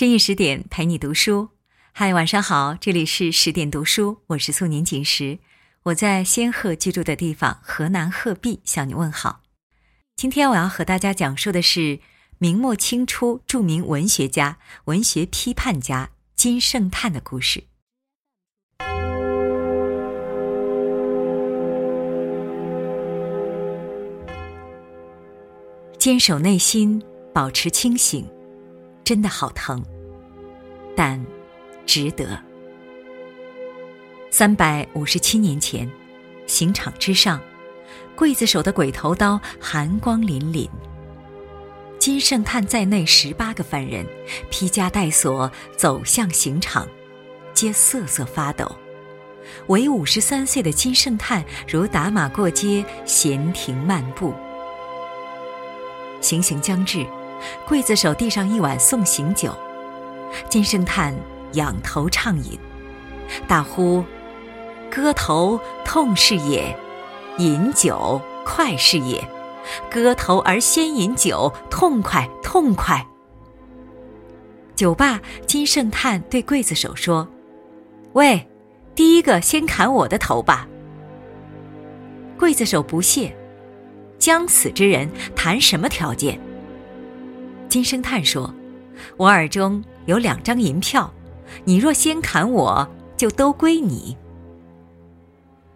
深夜十点陪你读书，嗨，晚上好，这里是十点读书，我是素年锦时，我在仙鹤居住的地方河南鹤壁向你问好。今天我要和大家讲述的是明末清初著名文学家、文学批判家金圣叹的故事。坚守内心，保持清醒，真的好疼，但值得。三百五十七年前，刑场之上，刽子手的鬼头刀寒光凛凛。金圣叹在内十八个犯人披枷带锁走向刑场，皆瑟瑟发抖。唯五十三岁的金圣叹如打马过街，闲庭漫步。行刑将至，刽子手递上一碗送行酒，金圣叹仰头畅饮，大呼：“割头痛是也，饮酒快是也。割头而先饮酒，痛快痛快。”酒罢，金圣叹对刽子手说：“喂，第一个先砍我的头吧。”刽子手不屑。将死之人谈什么条件？金圣叹说：“我耳中有两张银票，你若先砍我，就都归你。”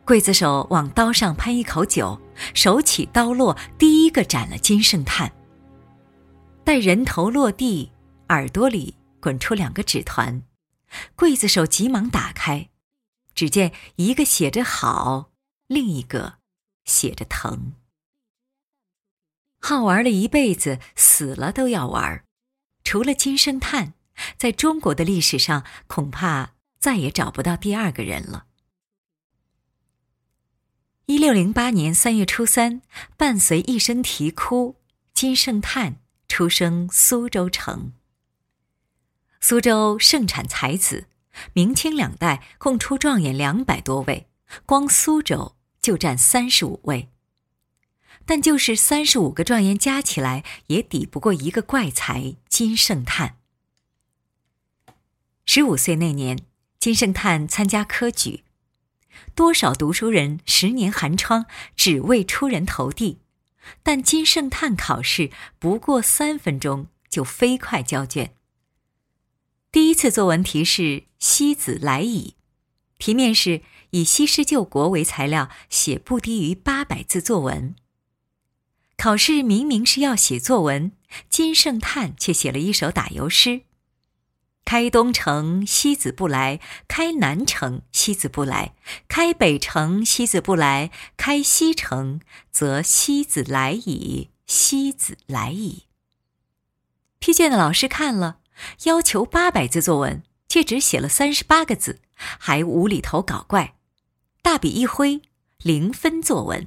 刽子手往刀上喷一口酒，手起刀落，第一个斩了金圣叹。待人头落地，耳朵里滚出两个纸团，刽子手急忙打开，只见一个写着“好”，另一个写着“疼”。好玩了一辈子，死了都要玩。除了金圣叹，在中国的历史上恐怕再也找不到第二个人了。一六零八年三月初三，伴随一声啼哭，金圣叹出生苏州城。苏州盛产才子，明清两代共出状元两百多位，光苏州就占三十五位。但就是三十五个状元加起来，也抵不过一个怪才金圣叹。十五岁那年，金圣叹参加科举，多少读书人十年寒窗只为出人头地，但金圣叹考试不过三分钟就飞快交卷。第一次作文题是《西子来矣》，题面是以西施救国为材料，写不低于八百字作文。考试明明是要写作文，金圣叹却写了一首打油诗：“开东城西子不来，开南城西子不来，开北城西子不来，开西城则西子来矣，西子来矣。”批卷的老师看了，要求八百字作文，却只写了三十八个字，还无厘头搞怪，大笔一挥，零分作文。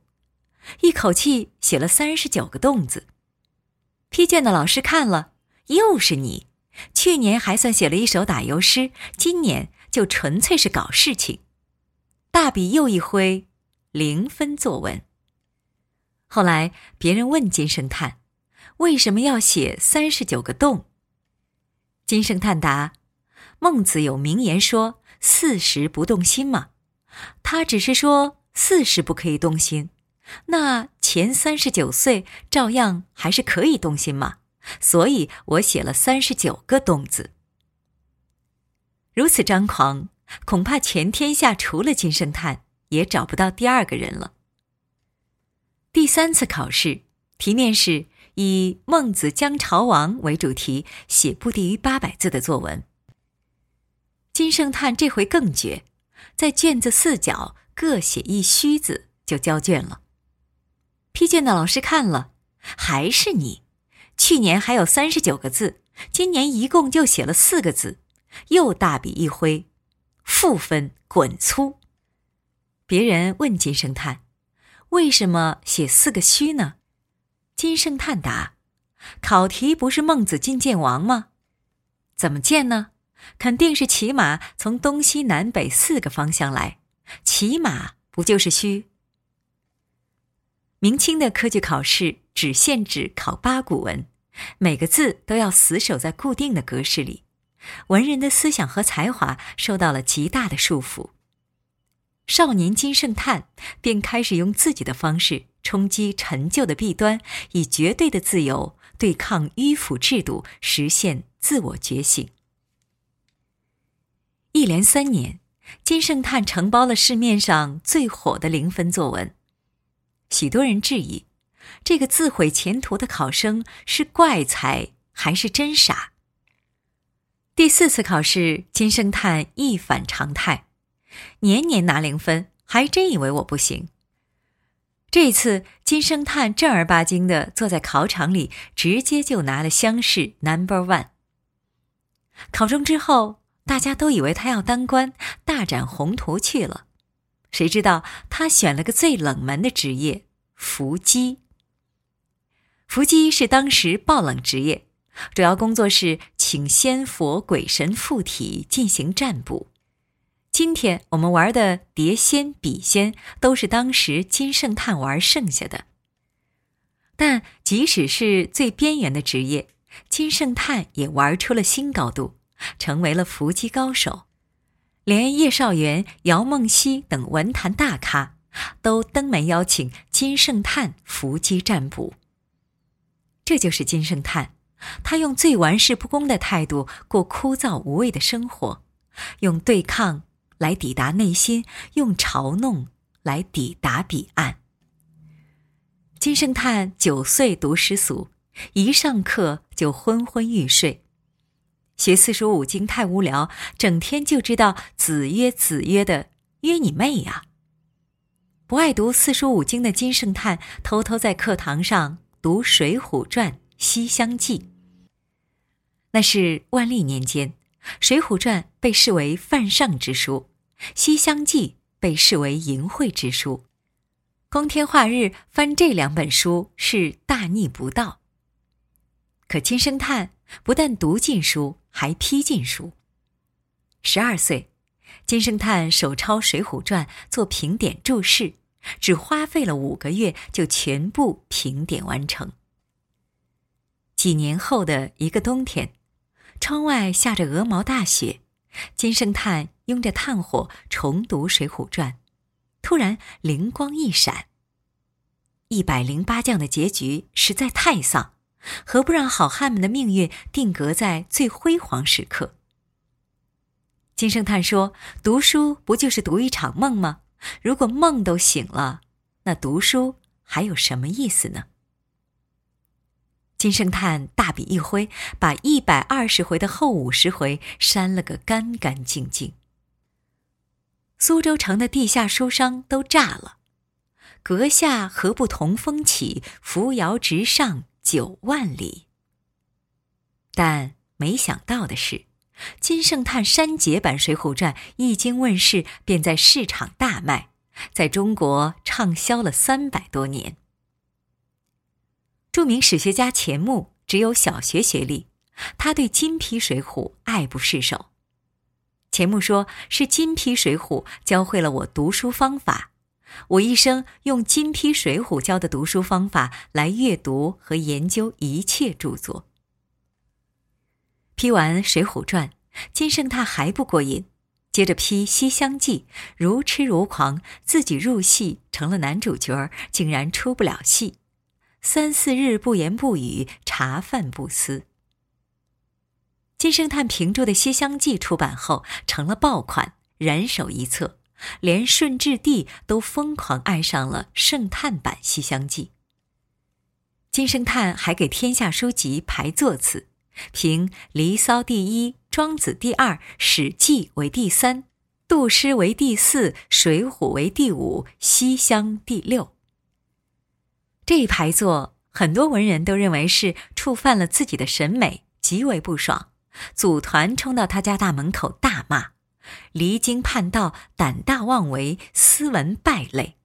一口气写了三十九个“动”字，批卷的老师看了，又是你。去年还算写了一首打油诗，今年就纯粹是搞事情。大笔又一挥，零分作文。后来别人问金圣叹，为什么要写三十九个“动”？金圣叹答：“孟子有名言说‘四十不动心’嘛，他只是说四十不可以动心。”那前三十九岁照样还是可以动心嘛，所以我写了三十九个“动”字。如此张狂，恐怕全天下除了金圣叹，也找不到第二个人了。第三次考试题面是以《孟子姜朝王》为主题，写不低于八百字的作文。金圣叹这回更绝，在卷子四角各写一虚字就交卷了。批卷的老师看了，还是你，去年还有三十九个字，今年一共就写了四个字，又大笔一挥，负分滚粗。别人问金圣叹：“为什么写四个虚呢？”金圣叹答：“考题不是孟子进见王吗？怎么见呢？肯定是骑马从东西南北四个方向来，骑马不就是虚？”明清的科举考试只限制考八股文，每个字都要死守在固定的格式里，文人的思想和才华受到了极大的束缚。少年金圣叹便开始用自己的方式冲击陈旧的弊端，以绝对的自由对抗迂腐制度，实现自我觉醒。一连三年，金圣叹承包了市面上最火的零分作文。许多人质疑，这个自毁前途的考生是怪才还是真傻？第四次考试，金圣叹一反常态，年年拿零分，还真以为我不行。这次，金圣叹正儿八经的坐在考场里，直接就拿了乡试 Number One。考中之后，大家都以为他要当官，大展宏图去了。谁知道他选了个最冷门的职业——伏击。伏击是当时爆冷职业，主要工作是请仙佛鬼神附体进行占卜。今天我们玩的碟仙、笔仙，都是当时金圣叹玩剩下的。但即使是最边缘的职业，金圣叹也玩出了新高度，成为了伏击高手。连叶绍元、姚梦溪等文坛大咖都登门邀请金圣叹伏击占卜。这就是金圣叹，他用最玩世不恭的态度过枯燥无味的生活，用对抗来抵达内心，用嘲弄来抵达彼岸。金圣叹九岁读诗俗，一上课就昏昏欲睡。学四书五经太无聊，整天就知道子曰子曰的约你妹呀！不爱读四书五经的金圣叹，偷偷在课堂上读《水浒传》《西厢记》。那是万历年间，《水浒传》被视为犯上之书，《西厢记》被视为淫秽之书。光天化日翻这两本书是大逆不道。可金圣叹不但读尽书。还批进书。十二岁，金圣叹手抄《水浒传》做评点注释，只花费了五个月就全部评点完成。几年后的一个冬天，窗外下着鹅毛大雪，金圣叹拥着炭火重读《水浒传》，突然灵光一闪：一百零八将的结局实在太丧。何不让好汉们的命运定格在最辉煌时刻？金圣叹说：“读书不就是读一场梦吗？如果梦都醒了，那读书还有什么意思呢？”金圣叹大笔一挥，把一百二十回的后五十回删了个干干净净。苏州城的地下书商都炸了：“阁下何不同风起，扶摇直上？”九万里，但没想到的是，金圣叹删节版《水浒传》一经问世，便在市场大卖，在中国畅销了三百多年。著名史学家钱穆只有小学学历，他对金批《水浒》爱不释手。钱穆说：“是金批《水浒》教会了我读书方法。”我一生用金批《水浒》教的读书方法来阅读和研究一切著作。批完《水浒传》，金圣叹还不过瘾，接着批《西厢记》，如痴如狂，自己入戏成了男主角，竟然出不了戏，三四日不言不语，茶饭不思。金圣叹评注的《西厢记》出版后，成了爆款，人手一册。连顺治帝都疯狂爱上了圣叹版《西厢记》。金圣叹还给天下书籍排座次，评《离骚》第一，《庄子》第二，《史记》为第三，《杜诗》为第四，《水浒》为第五，《西厢》第六。这一排座很多文人都认为是触犯了自己的审美，极为不爽，组团冲到他家大门口大骂：“离经叛道，胆大妄为，斯文败类。”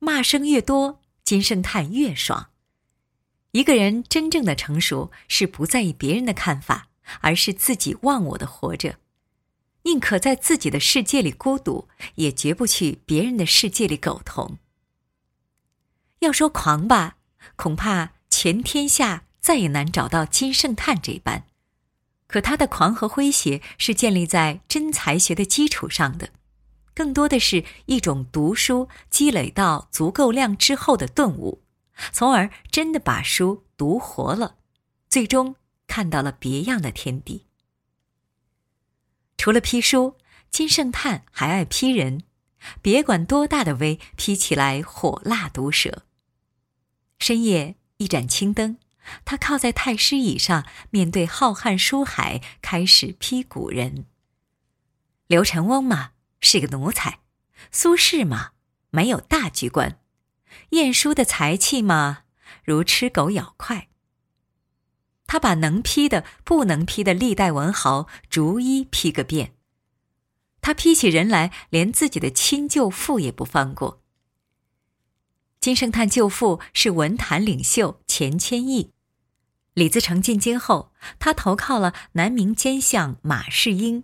骂声越多，金圣叹越爽。一个人真正的成熟，是不在意别人的看法，而是自己忘我的活着，宁可在自己的世界里孤独，也绝不去别人的世界里苟同。要说狂吧，恐怕全天下再也难找到金圣叹这般。可他的狂和诙谐是建立在真才学的基础上的，更多的是一种读书积累到足够量之后的顿悟。从而真的把书读活了，最终看到了别样的天地。除了批书，金圣叹还爱批人，别管多大的威，批起来火辣毒舌。深夜一盏青灯，他靠在太师椅上，面对浩瀚书海，开始批古人。刘承翁嘛，是个奴才；苏轼嘛，没有大局观。晏殊的才气嘛，如吃狗咬块。他把能批的、不能批的历代文豪逐一批个遍。他批起人来，连自己的亲舅父也不放过。金圣叹舅父是文坛领袖钱谦益，李自成进京后，他投靠了南明奸相马士英，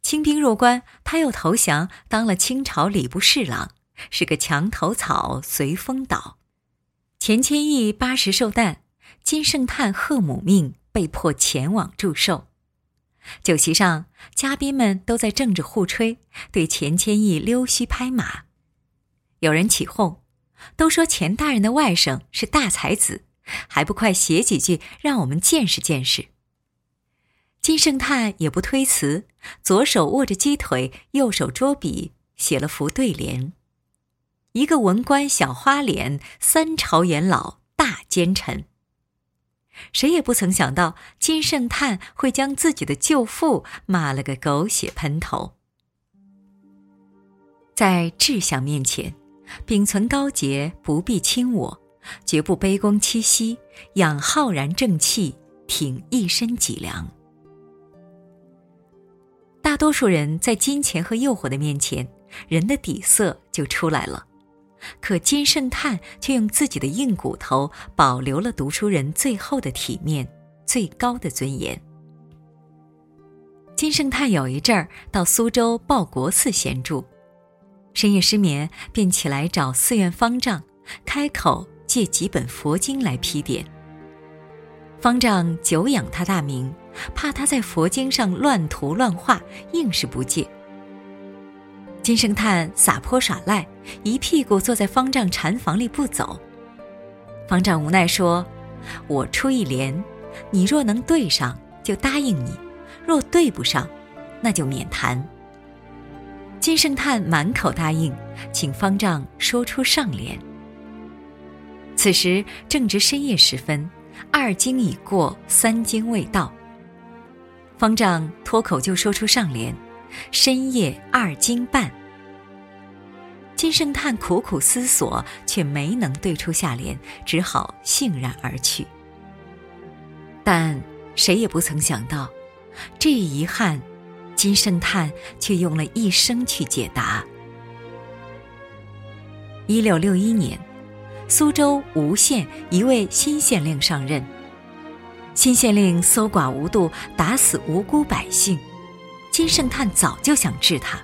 清兵入关，他又投降，当了清朝礼部侍郎。是个墙头草，随风倒。钱谦益八十寿诞，金圣叹贺母命，被迫前往祝寿。酒席上，嘉宾们都在政治互吹，对钱谦益溜须拍马。有人起哄，都说钱大人的外甥是大才子，还不快写几句，让我们见识见识。金圣叹也不推辞，左手握着鸡腿，右手捉笔，写了幅对联。一个文官小花脸，三朝元老大奸臣。谁也不曾想到金圣叹会将自己的舅父骂了个狗血喷头。在志向面前，秉存高洁，不必轻我，绝不卑躬屈膝，养浩然正气，挺一身脊梁。大多数人在金钱和诱惑的面前，人的底色就出来了。可金圣叹却用自己的硬骨头保留了读书人最后的体面、最高的尊严。金圣叹有一阵儿到苏州报国寺闲住，深夜失眠，便起来找寺院方丈，开口借几本佛经来批点。方丈久仰他大名，怕他在佛经上乱涂乱画，硬是不借。金圣叹撒泼耍赖，一屁股坐在方丈禅房里不走。方丈无奈说：“我出一联，你若能对上，就答应你；若对不上，那就免谈。”金圣叹满口答应，请方丈说出上联。此时正值深夜时分，二更已过，三更未到。方丈脱口就说出上联。深夜二更半，金圣叹苦苦思索，却没能对出下联，只好悻然而去。但谁也不曾想到，这一遗憾，金圣叹却用了一生去解答。一六六一年，苏州吴县一位新县令上任，新县令搜刮无度，打死无辜百姓。金圣叹早就想治他，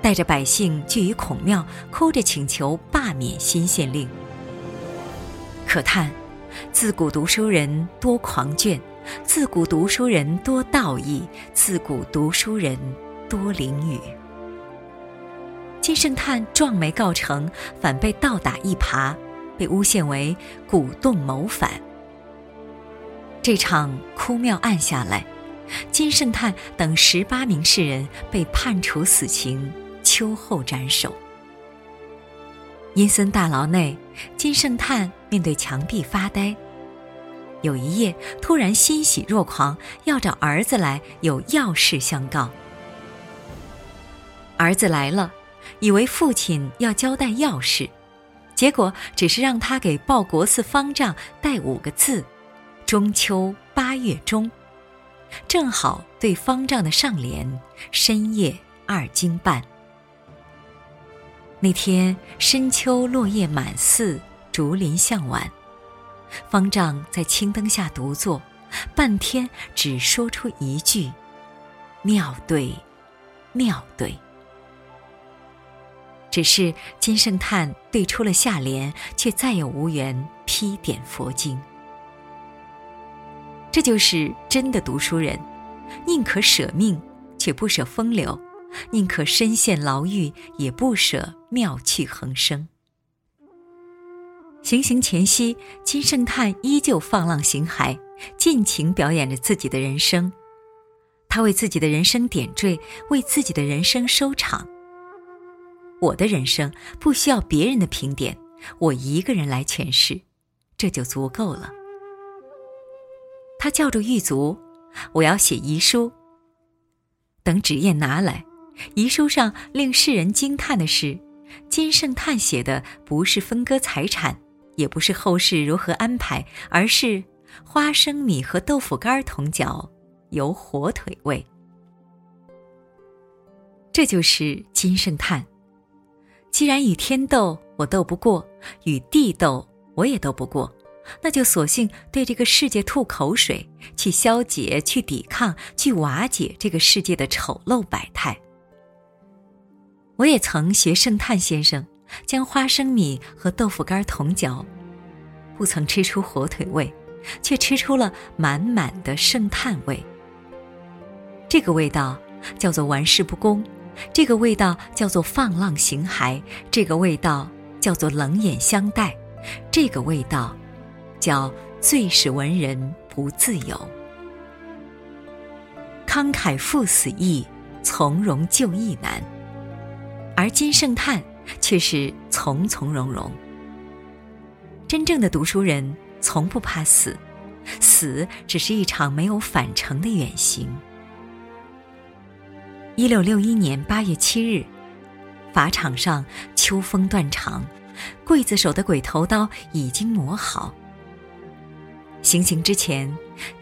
带着百姓聚于孔庙，哭着请求罢免新县令。可叹，自古读书人多狂狷，自古读书人多道义，自古读书人多淋雨。金圣叹壮没告成，反被倒打一耙，被诬陷为鼓动谋反。这场哭庙案下来。金圣叹等十八名士人被判处死刑，秋后斩首。阴森大牢内，金圣叹面对墙壁发呆。有一夜，突然欣喜若狂，要找儿子来，有要事相告。儿子来了，以为父亲要交代要事，结果只是让他给报国寺方丈带五个字：“中秋八月中”，正好对方丈的上联“深夜二更半”。那天深秋落叶满寺，竹林向晚，方丈在青灯下独坐，半天只说出一句：“妙对，妙对。”只是金圣叹对出了下联，却再也无缘批点佛经。这就是真的读书人，宁可舍命，却不舍风流；宁可身陷牢狱，也不舍妙趣横生。行刑前夕，金圣叹依旧放浪形骸，尽情表演着自己的人生。他为自己的人生点缀，为自己的人生收场。我的人生不需要别人的评点，我一个人来诠释，这就足够了。他叫住狱卒：“我要写遗书。”等纸砚拿来，遗书上令世人惊叹的是，金圣叹写的不是分割财产，也不是后事如何安排，而是花生米和豆腐干同嚼，有火腿味。这就是金圣叹。既然与天斗，我斗不过；与地斗，我也斗不过。那就索性对这个世界吐口水，去消解、去抵抗、去瓦解这个世界的丑陋百态。我也曾学圣叹先生，将花生米和豆腐干同嚼，不曾吃出火腿味，却吃出了满满的圣叹味。这个味道叫做玩世不恭。这个味道叫做放浪形骸，这个味道叫做冷眼相待，这个味道叫最是文人不自由。慷慨赴死易，从容就义难，而金圣叹却是从从容容。真正的读书人从不怕死，死只是一场没有返程的远行。一六六一年八月七日，法场上秋风断肠，刽子手的鬼头刀已经磨好。行刑之前，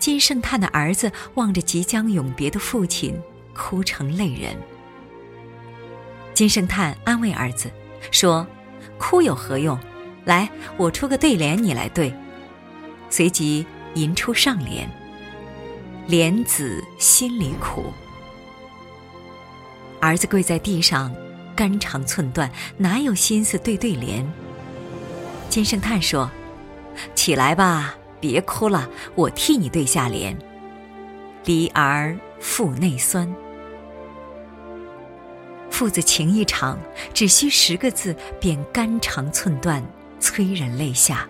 金圣叹的儿子望着即将永别的父亲，哭成泪人。金圣叹安慰儿子说：“哭有何用？来，我出个对联，你来对。”随即吟出上联：“莲子心里苦。”儿子跪在地上，肝肠寸断，哪有心思对对联？金圣叹说：“起来吧，别哭了，我替你对下联。离儿腹内酸，父子情一场，只需十个字，便肝肠寸断，催人泪下。”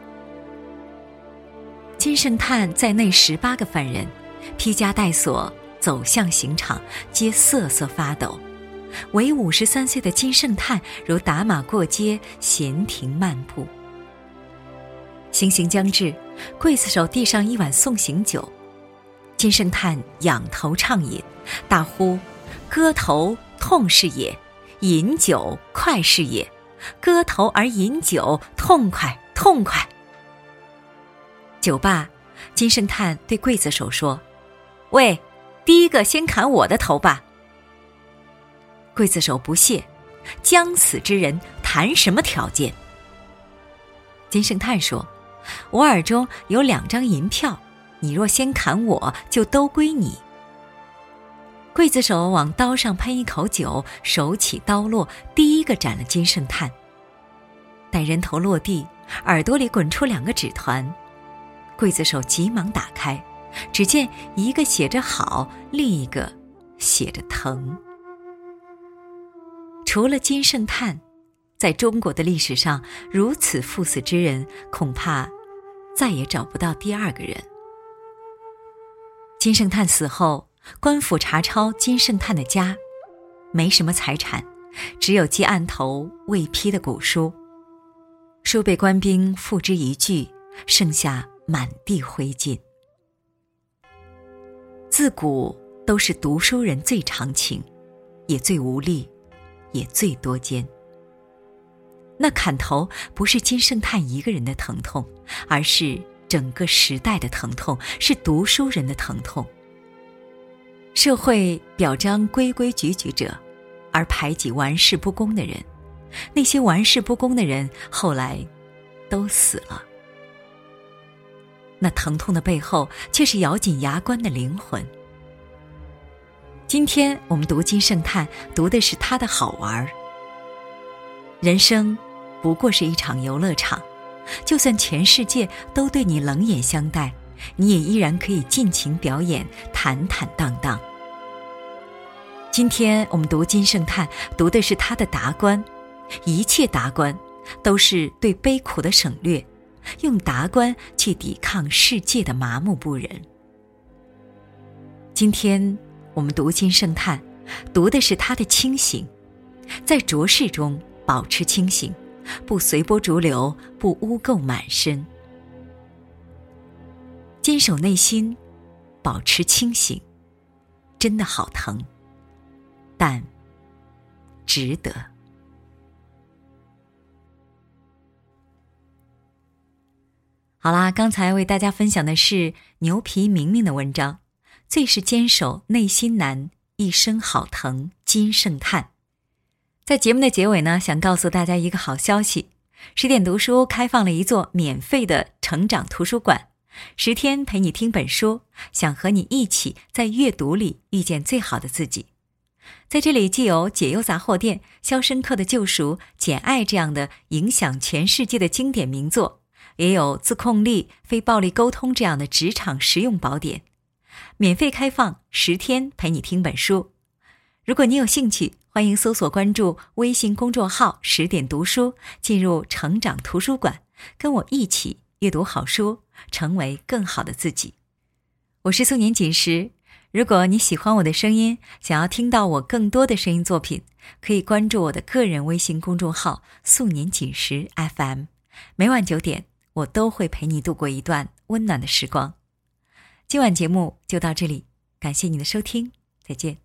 金圣叹在内十八个犯人，披枷带锁走向刑场，皆瑟瑟发抖。唯五十三岁的金圣叹如打马过街，闲庭漫步。行刑将至，刽子手递上一碗送行酒，金圣叹仰头畅饮，大呼：“割头痛是也，饮酒快是也。割头而饮酒，痛快痛快。”酒罢，金圣叹对刽子手说：“喂，第一个先砍我的头吧。”刽子手不屑：“将死之人谈什么条件？”金圣叹说：“我耳中有两张银票，你若先砍我，就都归你。”刽子手往刀上喷一口酒，手起刀落，第一个斩了金圣叹。待人头落地，耳朵里滚出两个纸团，刽子手急忙打开，只见一个写着“好”，另一个写着“疼”。除了金圣叹，在中国的历史上，如此赴死之人，恐怕再也找不到第二个人。金圣叹死后，官府查抄金圣叹的家，没什么财产，只有记案头未批的古书，书被官兵付之一炬，剩下满地灰烬。自古都是读书人最长情，也最无力。也最多艰。那砍头不是金圣叹一个人的疼痛，而是整个时代的疼痛，是读书人的疼痛。社会表彰规规矩矩者，而排挤玩世不恭的人。那些玩世不恭的人后来都死了。那疼痛的背后，却是咬紧牙关的灵魂。今天我们读金圣叹，读的是他的好玩儿。人生不过是一场游乐场，就算全世界都对你冷眼相待，你也依然可以尽情表演，坦坦荡荡。今天我们读金圣叹，读的是他的达观，一切达观都是对悲苦的省略，用达观去抵抗世界的麻木不仁。今天我们读金圣叹，读的是他的清醒，在浊世中保持清醒，不随波逐流，不污垢满身，坚守内心，保持清醒，真的好疼。但值得。好啦，刚才为大家分享的是牛皮明明的文章，《最是坚守内心难，一生好疼》。金圣叹在节目的结尾呢，想告诉大家一个好消息：十点读书开放了一座免费的成长图书馆，十天陪你听本书，想和你一起在阅读里遇见最好的自己。在这里，既有解忧杂货店、《肖申克的救赎》、《简爱》这样的影响全世界的经典名作，也有自控力、非暴力沟通这样的职场实用宝典，免费开放十天陪你听本书。如果你有兴趣，欢迎搜索关注微信公众号“十点读书”，进入成长图书馆，跟我一起阅读好书，成为更好的自己。我是素年锦时。如果你喜欢我的声音，想要听到我更多的声音作品，可以关注我的个人微信公众号“素年锦时 FM”。每晚九点，我都会陪你度过一段温暖的时光。今晚节目就到这里，感谢你的收听，再见。